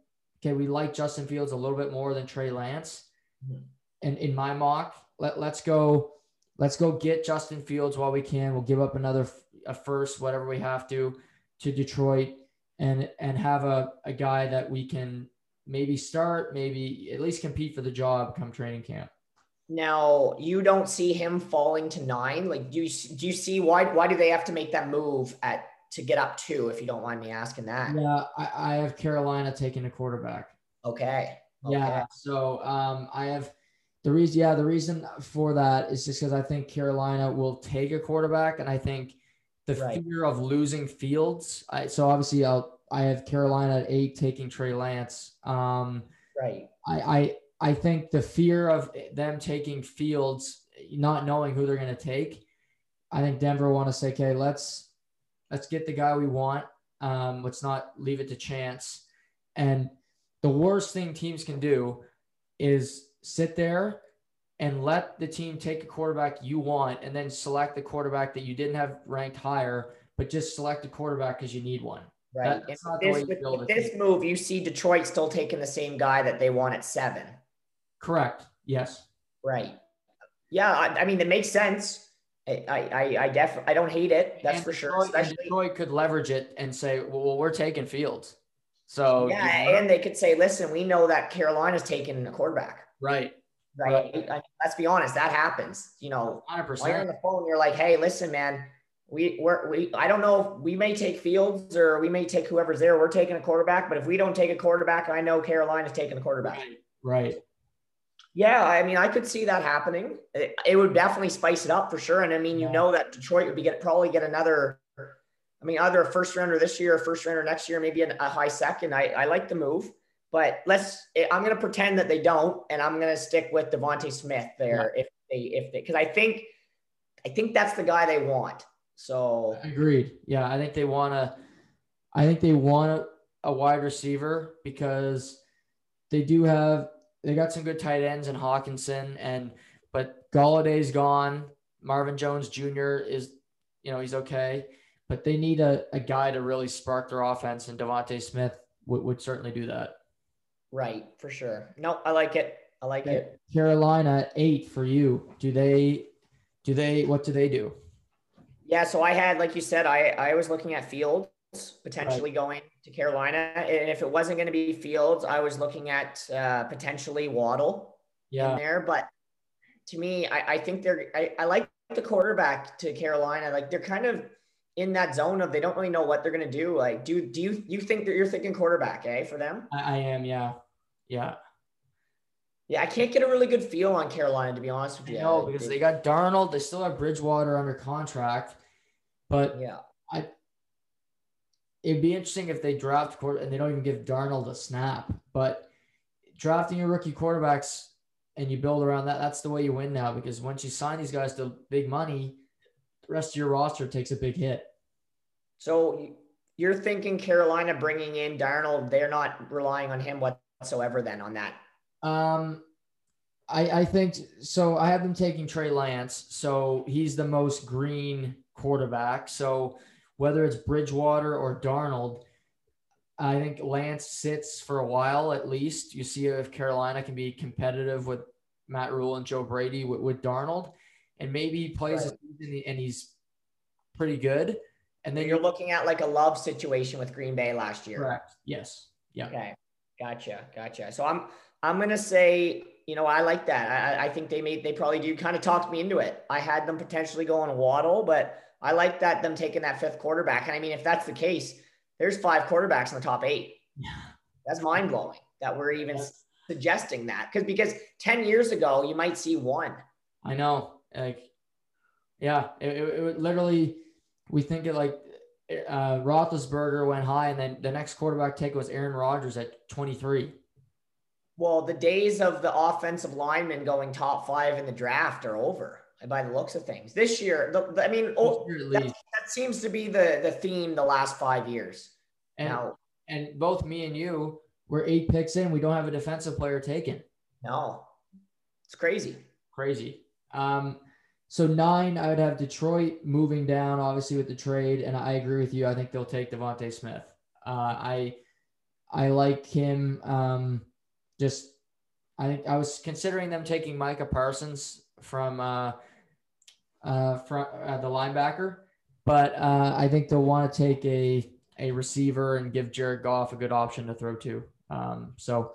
okay, we like Justin Fields a little bit more than Trey Lance. Mm-hmm. And in my mock, let let's go, let's go get Justin Fields while we can. We'll give up another a first, whatever we have to, to Detroit and and have a, a guy that we can maybe start, maybe at least compete for the job come training camp. Now you don't see him falling to nine. Like, do you do you see why why do they have to make that move at to get up two? If you don't mind me asking that. Yeah, I, I have Carolina taking a quarterback. Okay. okay. Yeah. So um, I have the reason. Yeah, the reason for that is just because I think Carolina will take a quarterback, and I think the right. fear of losing Fields. I, so obviously, I'll I have Carolina at eight taking Trey Lance. Um, right. I, I I think the fear of them taking Fields, not knowing who they're going to take. I think Denver want to say, okay, let's let's get the guy we want. Um, let's not leave it to chance. And the worst thing teams can do is sit there and let the team take a quarterback you want and then select the quarterback that you didn't have ranked higher, but just select a quarterback because you need one. Right. That, this, with, this move, you see Detroit still taking the same guy that they want at seven. Correct. Yes. Right. Yeah. I, I mean, it makes sense. I, I, I definitely, I don't hate it. That's and for Detroit, sure. Especially, Detroit could leverage it and say, well, well we're taking Fields. So yeah, and they could say, listen, we know that Carolina's taking a quarterback. Right right? I mean, let's be honest, that happens. You know, 100%. While you're on the phone, you're like, hey, listen, man, we we're, we I don't know, we may take Fields or we may take whoever's there. We're taking a quarterback, but if we don't take a quarterback, I know Carolina's taking a quarterback. Right. right. Yeah, I mean, I could see that happening. It, it, would definitely spice it up for sure. And I mean, you yeah. know that Detroit would be get probably get another. I mean, either a first rounder this year, or first rounder next year, maybe a, a high second. I, I like the move. But let's. I'm going to pretend that they don't, and I'm going to stick with DeVonta Smith there. Yeah. If they if they because I think I think that's the guy they want. So agreed. Yeah, I think they want to. I think they want a, a wide receiver because they do have they got some good tight ends in Hockenson and but Golladay's gone. Marvin Jones Jr. is you know he's okay, but they need a, a guy to really spark their offense, and DeVonta Smith would, would certainly do that. Right, for sure. No, I like it. I like okay. it. Carolina eight for you. Do they? Do they? What do they do? Yeah, so I had, like you said, I I was looking at Fields potentially right. going to Carolina, and if it wasn't going to be Fields, I was looking at uh, potentially Waddle yeah. in there. But to me, I, I think they're I, I like the quarterback to Carolina. Like they're kind of in that zone of they don't really know what they're gonna do. Like, do do you you think that you're thinking quarterback, eh, for them? I, I am, yeah, yeah. Yeah, I can't get a really good feel on Carolina to be honest with you. No, because they, they got Darnold. They still have Bridgewater under contract, but yeah, I. It'd be interesting if they draft quarter and they don't even give Darnold a snap. But drafting your rookie quarterbacks and you build around that, that's the way you win now. Because once you sign these guys to big money, the rest of your roster takes a big hit. So you're thinking Carolina bringing in Darnold, they're not relying on him whatsoever then on that. Um, I, I think so. I have them taking Trey Lance. So he's the most green quarterback. So whether it's Bridgewater or Darnold, I think Lance sits for a while at least. You see if Carolina can be competitive with Matt Rhule and Joe Brady with, with Darnold and maybe he plays right. a season and he's pretty good. And then you're looking at like a love situation with Green Bay last year. Correct. Yes. Yeah. Okay. Gotcha. Gotcha. So I'm I'm gonna say, you know, I like that. I, I think they made they probably do kind of talked me into it. I had them potentially going Waddle, but I like that them taking that fifth quarterback. And I mean, if that's the case, there's five quarterbacks in the top eight. Yeah. [LAUGHS] That's mind blowing that we're even yes. suggesting that. Because because 10 years ago, you might see one. I know. Like, yeah, it, it, it literally, we think it like uh, Roethlisberger went high, and then the next quarterback take was Aaron Rodgers at 23. Well, the days of the offensive lineman going top five in the draft are over by the looks of things. This year, the, the, I mean, oh, that, that, seems to be the the theme the last five years. And, now, and both me and you were eight picks in. We don't have a defensive player taken. No, it's crazy. Crazy. Um, so nine, I would have Detroit moving down, obviously with the trade, and I agree with you. I think they'll take DeVonta Smith. Uh, I I like him. Um, just I think I was considering them taking Micah Parsons from uh, uh, from uh, the linebacker, but uh, I think they'll want to take a a receiver and give Jared Goff a good option to throw to. Um, so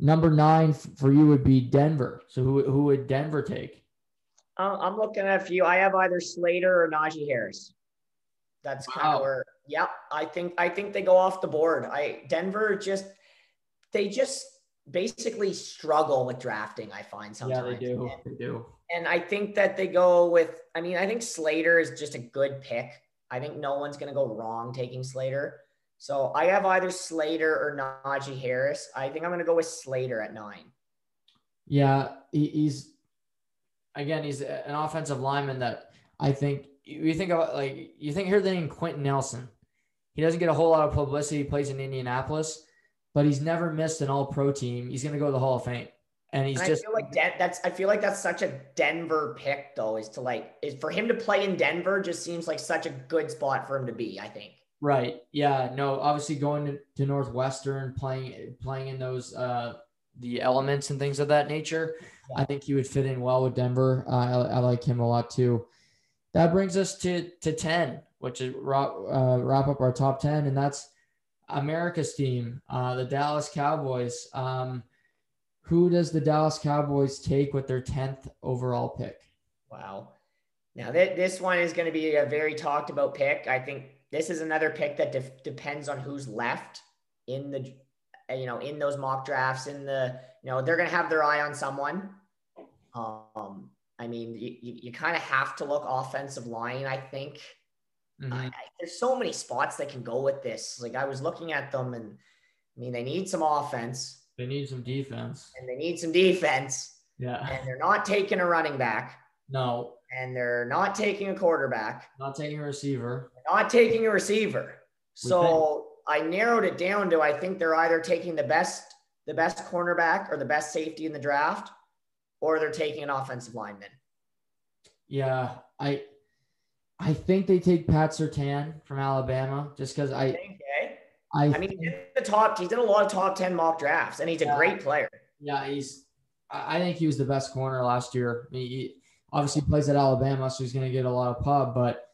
number nine for you would be Denver. So who who would Denver take? Uh, I'm looking at a few. I have either Slater or Najee Harris. That's kind wow. of where, yeah, I think I think they go off the board. I Denver just they just basically struggle with drafting. I find sometimes. Yeah, they do. And, they do. And I think that they go with. I mean, I think Slater is just a good pick. I think no one's going to go wrong taking Slater. So I have either Slater or Najee Harris. I think I'm going to go with Slater at nine. Yeah, he's again, he's an offensive lineman that I think you think about like you think here the name Quenton Nelson. He doesn't get a whole lot of publicity. He plays in Indianapolis, but he's never missed an All Pro team. He's going to go to the Hall of Fame, and he's and just. I feel like Den- that's. I feel like that's such a Denver pick, though. Is to like is for him to play in Denver just seems like such a good spot for him to be. I think. Right. Yeah. No. Obviously, going to, to Northwestern, playing playing in those uh the elements and things of that nature. I think he would fit in well with Denver. Uh, I, I, like him a lot too. That brings us to to ten, which is wrap, uh, wrap up our top ten, and that's America's team, uh, the Dallas Cowboys. Um, who does the Dallas Cowboys take with their tenth overall pick? Wow. Now th- this one is going to be a very talked about pick. I think this is another pick that def- depends on who's left in the you know in those mock drafts in the you know they're going to have their eye on someone um, I mean, you, you, kind of have to look offensive line, I think. Mm-hmm. I, I, there's so many spots that can go with this. Like I was looking at them and I mean, they need some offense. They need some defense. And they need some defense. Yeah. And they're not taking a running back. No. And they're not taking a quarterback. Not taking a receiver. They're not taking a receiver. So I narrowed it down to I think they're either taking the best the best cornerback or the best safety in the draft, or they're taking an offensive lineman. Yeah, I I think they take Pat Surtain from Alabama just because I think, eh? I, I mean, he's in the top. He's in a lot of top ten mock drafts, and he's a Yeah. great player. yeah he's I I think he was the best corner last year. I mean, he obviously plays at Alabama, so he's going to get a lot of pub, but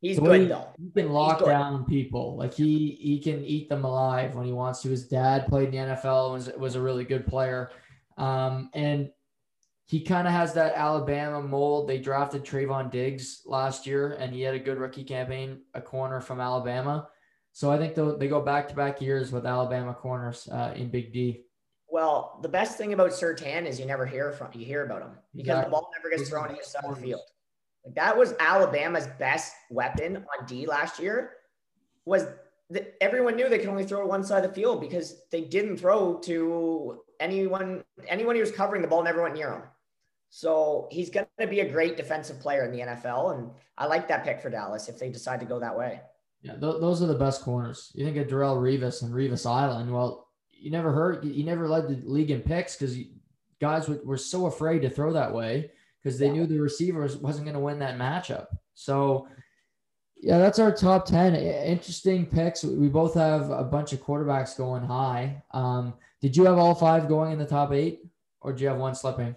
He's way good he- though. He can lock down people. Like he he can eat them alive when he wants to. His dad played in the NFL was was a really good player, um, and he kind of has that Alabama mold. They drafted Trevon Diggs last year, and he had a good rookie campaign, a corner from Alabama. So I think they'll- go back to back years with Alabama corners uh, in Big D. Well, the best thing about Surtain is you never hear from you hear about him because Exactly. the ball never gets thrown to his side of the field. Like that was Alabama's best weapon on D last year. Was that everyone knew they could only throw one side of the field because they didn't throw to anyone. Anyone he was covering, the ball never went near him. So he's going to be a great defensive player in the NFL, and I like that pick for Dallas if they decide to go that way. Yeah, th- those are the best corners. You think of Darrelle Revis and Revis Island. Well, you never heard, you never led the league in picks because guys were so afraid to throw that way because they Yeah. knew the receiver was- wasn't going to win that matchup. So, yeah, that's our top 10. Interesting picks. We both have a bunch of quarterbacks going high. Um, did you have all five going in the top eight or do you have one slipping?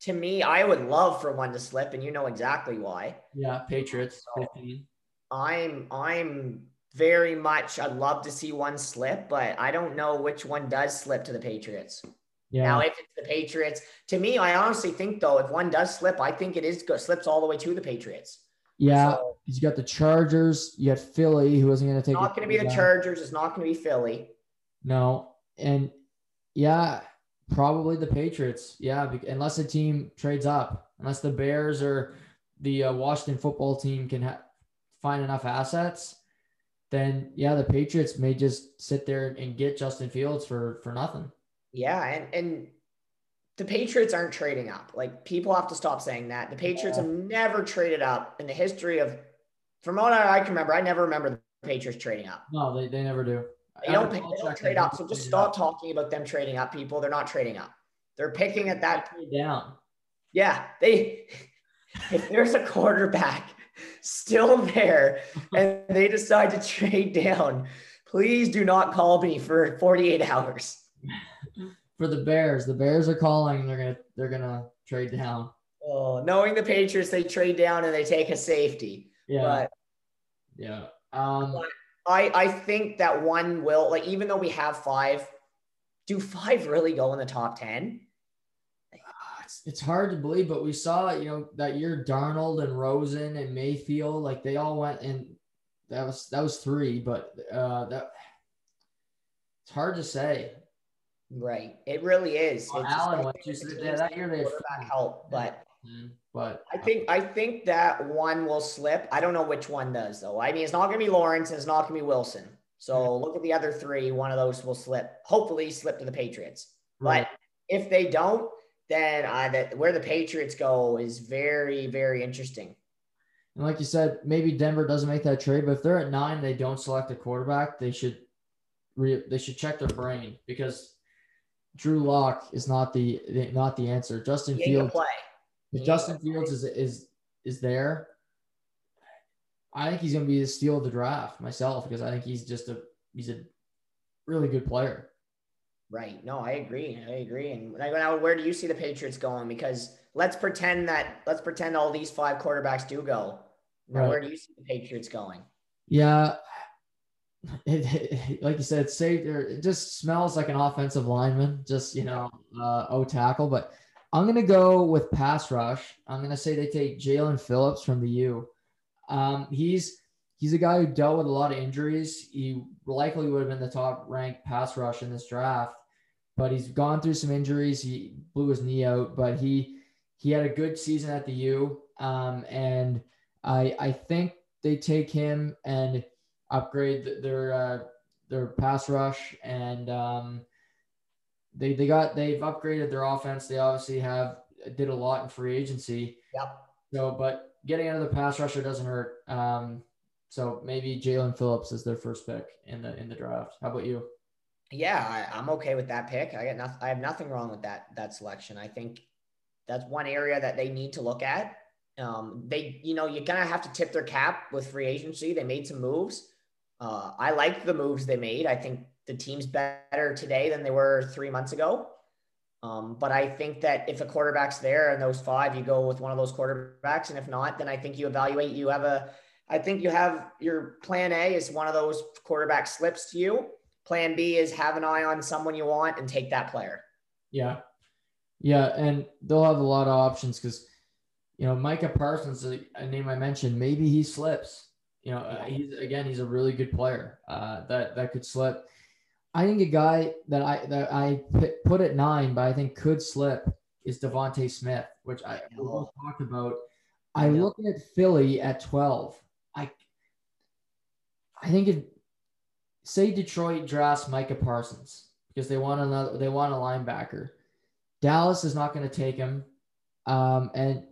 To me, I would love for one to slip, and you know exactly why. Yeah, Patriots, So- 15. I'm I'm very much I'd love to see one slip, but I don't know which one does slip to the Patriots. Yeah. Now, if it's the Patriots, to me, I honestly think though, if one does slip, I think it is go, slips all the way to the Patriots. yeah. So, You got the Chargers. You got Philly, who isn't going to it's take not going to be the. Chargers. It's not going to be Philly. No, and yeah, probably the Patriots. Yeah, unless a team trades up, unless the Bears or the uh, Washington football team can ha- find enough assets, then yeah, the Patriots may just sit there and get Justin Fields for for nothing. Yeah, and and the Patriots aren't trading up. Like people have to stop saying that. The Patriots Yeah. have never traded up in the history of, from what I can remember, I never remember the Patriots trading up. No, they, they never do. They don't, they don't trade up. So just stop up. talking about them trading up, people. They're not trading up. They're picking at that. Down. Yeah, they. [LAUGHS] If there's a quarterback still there and they decide to trade down, please do not call me for 48 hours. For the Bears, the Bears are calling. They're gonna they're gonna trade down. Oh, knowing the Patriots, they trade down and they take a safety. Yeah, But yeah. Um, I, I think that one will, like, even though we have five, do five really go in the top 10? it's, it's hard to believe, but we saw, you know, that year Darnold and Rosen and Mayfield, like they all went and that was that was three, but uh that it's hard to say. Right. It really is. Well, It's Allen went if to- the yeah, that year they quarterback help, but Mm, But I think I think that one will slip. I don't know which one does though. I mean, it's not going to be Lawrence and it's not going to be Wilson. So look at the other three. One of those will slip. Hopefully, slip to the Patriots. right. But if they don't, then uh, that where the Patriots go is very very interesting. And like you said, maybe Denver doesn't make that trade, but if they're at nine, they don't select a quarterback. They should re, they should check their brain because Drew Lock is not the, the not the answer. Justin He Fields, play. if. Justin Fields is is is there, I think he's going to be the steal of the draft myself because I think he's just a he's a really good player. Right. No, I agree. I agree. And now, where do you see the Patriots going? Because let's pretend that let's pretend all these five quarterbacks do go. Now, Right. where do you see the Patriots going? Yeah. [LAUGHS] It, it- like you said, safe there. It just smells like an offensive lineman, just you know, uh, O tackle. But I'm gonna go with pass rush. I'm gonna say they take Jaelan Phillips from the U. Um, he's he's a guy who dealt with a lot of injuries. He likely would have been the top ranked pass rush in this draft, but he's gone through some injuries. He blew his knee out, but he he had a good season at the U. Um, and I I think they take him and upgrade their uh, their pass rush and um, they they got they've upgraded their offense. They obviously have did a lot in free agency. Yep. So, but getting out of the pass rusher doesn't hurt. Um, so maybe Jaelan Phillips is their first pick in the in the draft. How about you? Yeah, I, am okay with that pick. I got nothing. I have nothing wrong with that that selection. I think that's one area that they need to look at. Um, they, you know, you're gonna have to tip their cap with free agency. They made some moves. Uh, I liked the moves they made. I think the team's better today than they were three months ago. Um, but I think that if a quarterback's there and those five, you go with one of those quarterbacks, and if not, then I think you evaluate. You have a, I think you have your plan A is one of those quarterback slips to you. Plan B is have an eye on someone you want and take that player. Yeah, yeah, and they'll have a lot of options because, you know, Micah Parsons, a name I mentioned, maybe he slips. You know, uh, he's again, he's a really good player uh, that that could slip. I think a guy that I that I put at nine, but I think could slip is DeVonta Smith, which I will talk about. I look at Philly at twelve. I I think if say Detroit drafts Micah Parsons because they want another they want a linebacker. Dallas is not going to take him, um, and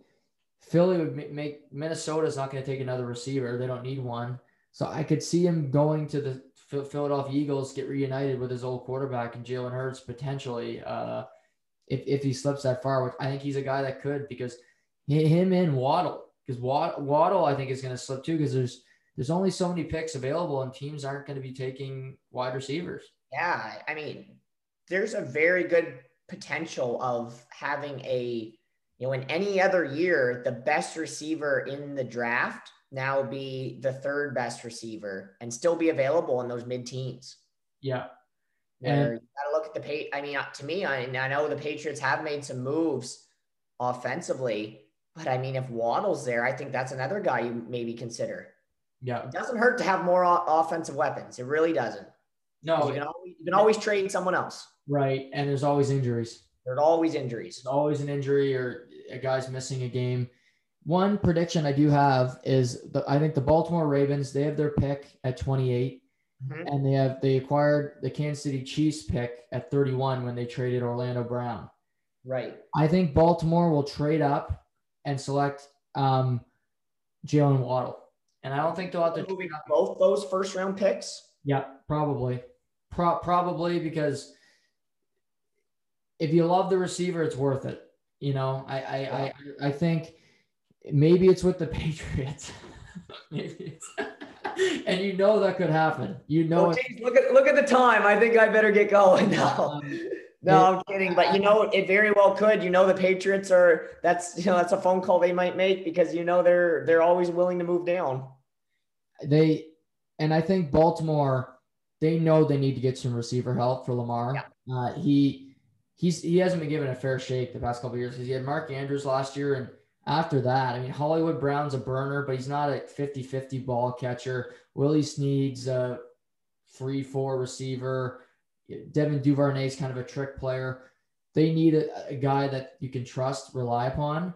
Philly would make Minnesota's not going to take another receiver. They don't need one. So I could see him going to the Philadelphia Eagles get reunited with his old quarterback and Jalen Hurts potentially uh, if, if he slips that far, which I think he's a guy that could because him and Waddle because Waddle I think is going to slip too because there's there's only so many picks available and teams aren't going to be taking wide receivers. Yeah, I mean, there's a very good potential of having a you know in any other year the best receiver in the draft now be the third best receiver and still be available in those mid teens. Yeah. and you got to look at the pay. I mean, uh, to me, I, I know the Patriots have made some moves offensively, but I mean, if Waddle's there, I think that's another guy you maybe consider. Yeah. It doesn't hurt to have more offensive weapons. It really doesn't. No. You can always, you can always trade someone else. Right. And there's always injuries. There's always injuries. There's always an injury or a guy's missing a game. One prediction I do have is the I think the Baltimore Ravens they have their pick at 28, mm-hmm. and they have they acquired the Kansas City Chiefs pick at 31 when they traded Orlando Brown. Right. I think Baltimore will trade up and select um, Jaylen Waddle, and I don't think they'll have to moving both those first round picks. Yeah, probably, Pro- probably because if you love the receiver, it's worth it. You know, I I I, I think maybe it's with the [LAUGHS] Patriots. [LAUGHS] maybe [LAUGHS] and you know that could happen. You know, oh, geez, look at look at the time. I think I better get going now. Um, no, I'm kidding, but you know it very well could. You know the Patriots are that's you know that's a phone call they might make because you know they're they're always willing to move down. They and I think Baltimore they know they need to get some receiver help for Lamar. Yeah. Uh, he he's he hasn't been given a fair shake the past couple years because he had Mark Andrews last year and after that, I mean, Hollywood Brown's a burner, but he's not a 50 50 ball catcher. Willie Snead's a 3 4 receiver. Devin Duvernay's kind of a trick player. They need a, a guy that you can trust, rely upon.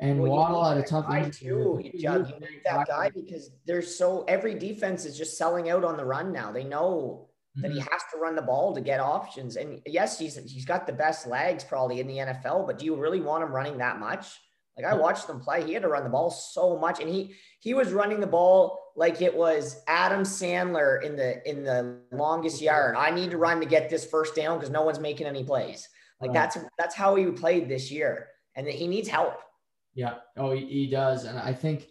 And well, Waddle had a tough guy too. You, you need that guy because there's so every defense is just selling out on the run now. They know mm-hmm. that he mm-hmm. has to run the ball to get options. And yes, he's he's got the best legs probably in the NFL, but do you really want him running that much? Like I watched them play, he had to run the ball so much, and he he was running the ball like it was Adam Sandler in the in the longest yard. I need to run to get this first down because no one's making any plays. Like that's that's how he played this year, and he needs help. Yeah. Oh, he, he does, and I think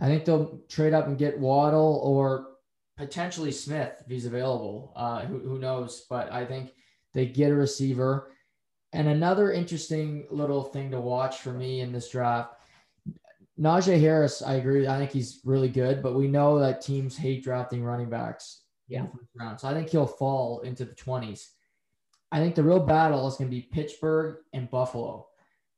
I think they'll trade up and get Waddle or potentially Smith if he's available. Uh, who, who knows? But I think they get a receiver. And another interesting little thing to watch for me in this draft, Najee Harris, I agree. I think he's really good, but we know that teams hate drafting running backs yeah. in the first round. So I think he'll fall into the 20s. I think the real battle is going to be Pittsburgh and Buffalo.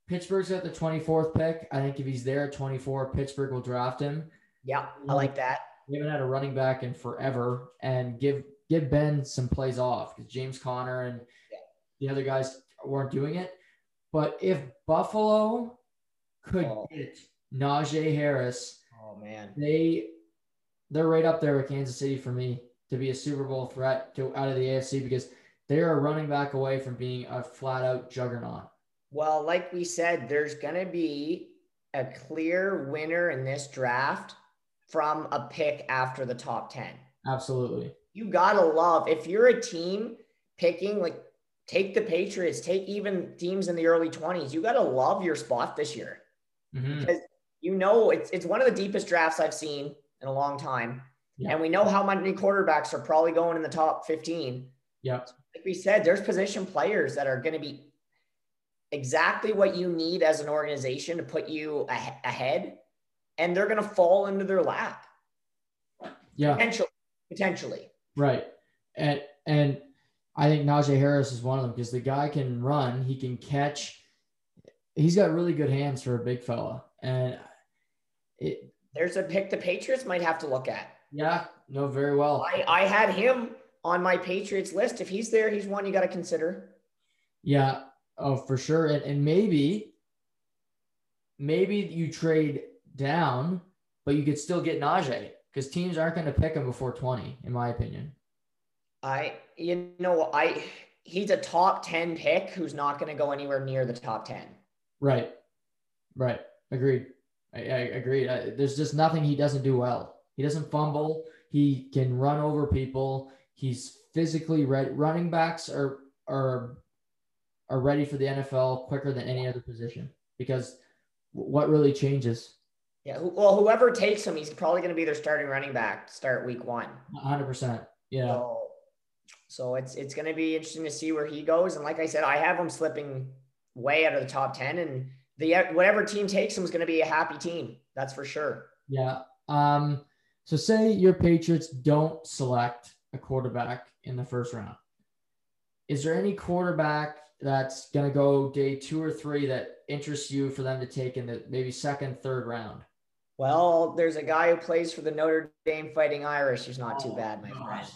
Pittsburgh's at the 24th pick. I think if he's there at 24, Pittsburgh will draft him. Yeah, I like that. We haven't had a running back in forever, and give give Ben some plays off because James Conner and the other guys weren't doing it. But if Buffalo could oh. get Najee Harris, oh man, they they're right up there with Kansas City for me to be a Super Bowl threat to out of the AFC because they are running back away from being a flat out juggernaut. Well, like we said, there's going to be a clear winner in this draft from a pick after the top 10. Absolutely. You got to love if you're a team picking like take the Patriots, take even teams in the early 20s. You got to love your spot this year. Mm-hmm. Because you know it's it's one of the deepest drafts I've seen in a long time. Yeah. And we know how many quarterbacks are probably going in the top 15. Yep. Like we said, there's position players that are going to be exactly what you need as an organization to put you ahead, and they're going to fall into their lap. Yeah. Potentially. Potentially. Right. And, and I think Najee Harris is one of them because the guy can run, he can catch. He's got really good hands for a big fella. And it, there's a pick the Patriots might have to look at. Yeah, no, very well. I, I had him on my Patriots list. If he's there, he's one you got to consider. Yeah, oh, for sure. And, and maybe, maybe you trade down, but you could still get Najee because teams aren't going to pick him before 20, in my opinion. I, you know, I, he's a top 10 pick who's not going to go anywhere near the top 10. Right. Right. Agreed. I, I agree. I, there's just nothing he doesn't do well. He doesn't fumble. He can run over people. He's physically ready. Running backs are are are ready for the NFL quicker than any other position because what really changes? Yeah, well, whoever takes him, he's probably going to be their starting running back to start week one. 100%. Yeah. So, so it's it's going to be interesting to see where he goes. And like I said, I have him slipping way out of the top 10 and the whatever team takes him is going to be a happy team. That's for sure. Yeah. Um so say your Patriots don't select a quarterback in the first round. Is there any quarterback that's going to go day two or three that interests you for them to take in the maybe second, third round? Well, there's a guy who plays for the Notre Dame Fighting Irish who's not too oh, bad, my friend.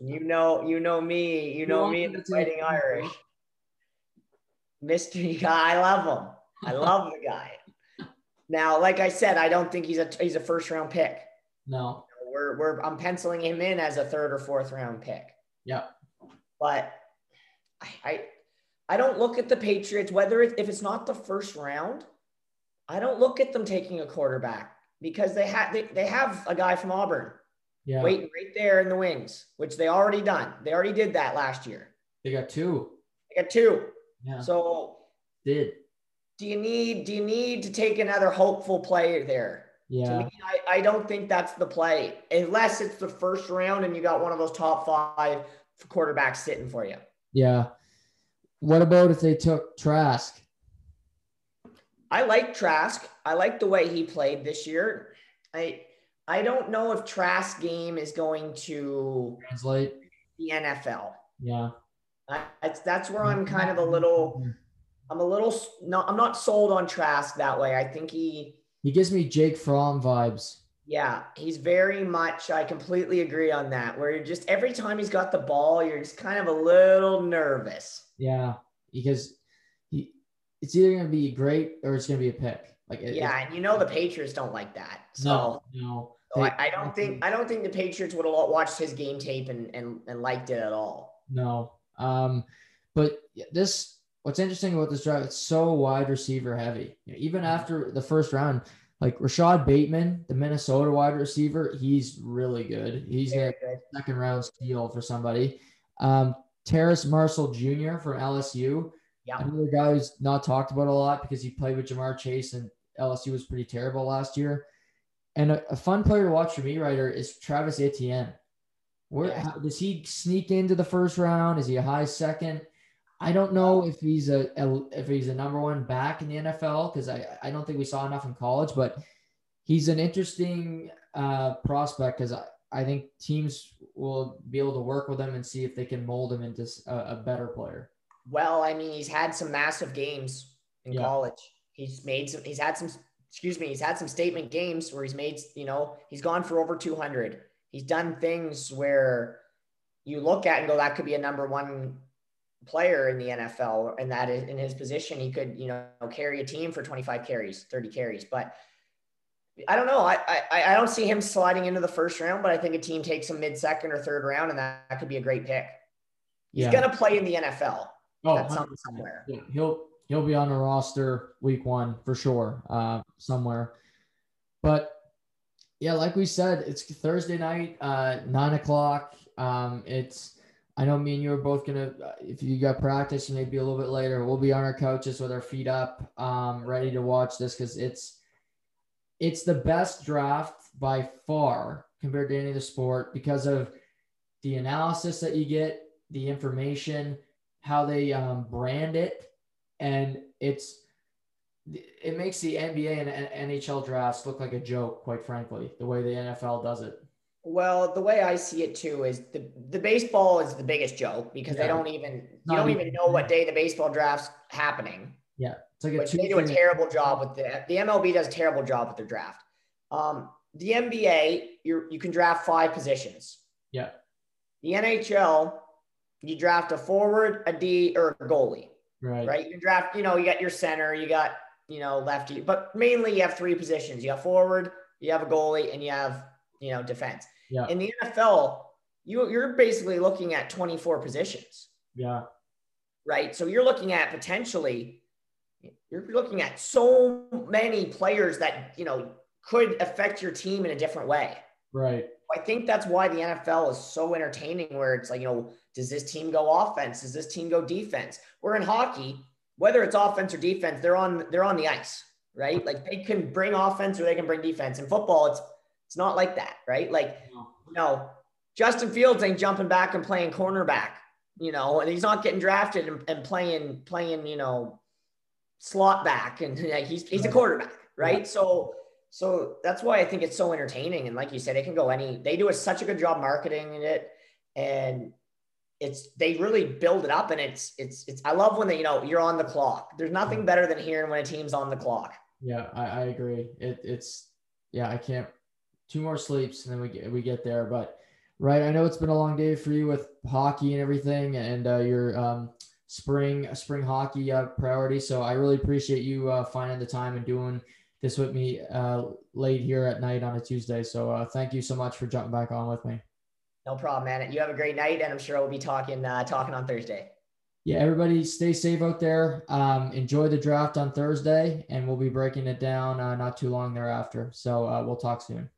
You know, you know me, you know me the Fighting Irish. Mystery [LAUGHS] guy, I love him. I [LAUGHS] love the guy. Now, like I said, I don't think he's a he's a first round pick. No. We're we're I'm penciling him in as a third or fourth round pick. Yeah. But I I, I don't look at the Patriots whether it, if it's not the first round, I don't look at them taking a quarterback because they have they, they have a guy from Auburn. Yeah. Waiting right there in the wings, which they already done. They already did that last year. They got two. They got two. Yeah. So did do you need do you need to take another hopeful player there? Yeah. Me, I, I don't think that's the play unless it's the first round and you got one of those top five quarterbacks sitting for you. Yeah. What about if they took Trask? I like Trask. I like the way he played this year. I I don't know if Trask game is going to translate the NFL. Yeah. I, that's that's where I'm kind of a little I'm a little not I'm not sold on Trask that way. I think he he gives me Jake Fromm vibes. Yeah, he's very much. I completely agree on that. Where you're just every time he's got the ball, you're just kind of a little nervous. Yeah, because it's either going to be great or it's going to be a pick. Like it, yeah, and you know the Patriots don't like that. So no, no. So I, I, don't think I don't think the Patriots would have watched his game tape and and, and liked it at all. No. Um, but this what's interesting about this draft, it's so wide receiver heavy. You know, even after the first round, like Rashod Bateman, the Minnesota wide receiver, he's really good. He's a second round steal for somebody. Um, Terrace Marshall Jr. from LSU. Yeah. Another guy who's not talked about a lot because he played with Ja'Marr Chase and LSU was pretty terrible last year. And a, a fun player to watch for me, writer, is Travis Etienne. Where yeah. how, does he sneak into the first round? Is he a high second? I don't know if he's a, a if he's a number one back in the NFL because I, I don't think we saw enough in college, but he's an interesting uh, prospect because I, I think teams will be able to work with him and see if they can mold him into a, a better player. Well, I mean, he's had some massive games in yeah. college. He's made some. He's had some. Excuse me. He's had some statement games where he's made. You know, he's gone for over two hundred. He's done things where you look at and go, that could be a number one player in the NFL, and that is in his position, he could, you know, carry a team for 25 carries, 30 carries. But I don't know. I, I, I don't see him sliding into the first round, but I think a team takes him mid second or third round, and that, that could be a great pick. He's yeah. gonna play in the NFL. Oh, somewhere. Yeah, he'll he'll be on the roster week one for sure, uh, somewhere. But yeah, like we said, it's Thursday night, uh, nine o'clock. Um, it's I know me and you are both gonna. If you got practice, maybe a little bit later. We'll be on our couches with our feet up, um, ready to watch this because it's it's the best draft by far compared to any other sport because of the analysis that you get, the information, how they um, brand it, and it's it makes the NBA and NHL drafts look like a joke, quite frankly, the way the NFL does it. Well, the way I see it too is the the baseball is the biggest joke because yeah. they don't even you don't even know what day the baseball draft's happening. Yeah, it's like a they do a terrible job with the the MLB does a terrible job with their draft. Um, the NBA, you you can draft five positions. Yeah. The NHL, you draft a forward, a D, or a goalie. Right. Right. You draft, you know, you got your center, you got, you know, lefty, but mainly you have three positions. You have forward, you have a goalie, and you have, you know, defense. Yeah. In the NFL, you you're basically looking at 24 positions. Yeah. Right. So you're looking at potentially, you're looking at so many players that, you know, could affect your team in a different way. Right. I think that's why the NFL is so entertaining, where it's like, you know, does this team go offense? Does this team go defense? We're in hockey, whether it's offense or defense, they're on they're on the ice, right? Like they can bring offense or they can bring defense. In football, it's it's not like that, right? Like, you know, Justin Fields ain't jumping back and playing cornerback, you know, and he's not getting drafted and, and playing playing, you know, slot back, and [LAUGHS] like, he's he's a quarterback, right? Yeah. So so that's why I think it's so entertaining. And like you said, it can go any, they do a, such a good job marketing it. And it's, they really build it up and it's, it's, it's, I love when they, you know, you're on the clock. There's nothing better than hearing when a team's on the clock. Yeah, I, I agree. It, it's, yeah, I can't, two more sleeps and then we get, we get there. But right. I know it's been a long day for you with hockey and everything and uh, your um, spring, spring hockey uh, priority. So I really appreciate you uh, finding the time and doing this with me uh, late here at night on a Tuesday. So uh, thank you so much for jumping back on with me. No problem, man. You have a great night, and I'm sure we'll be talking uh, talking on Thursday. Yeah, everybody stay safe out there. Um, enjoy the draft on Thursday, and we'll be breaking it down uh, not too long thereafter. So uh, we'll talk soon.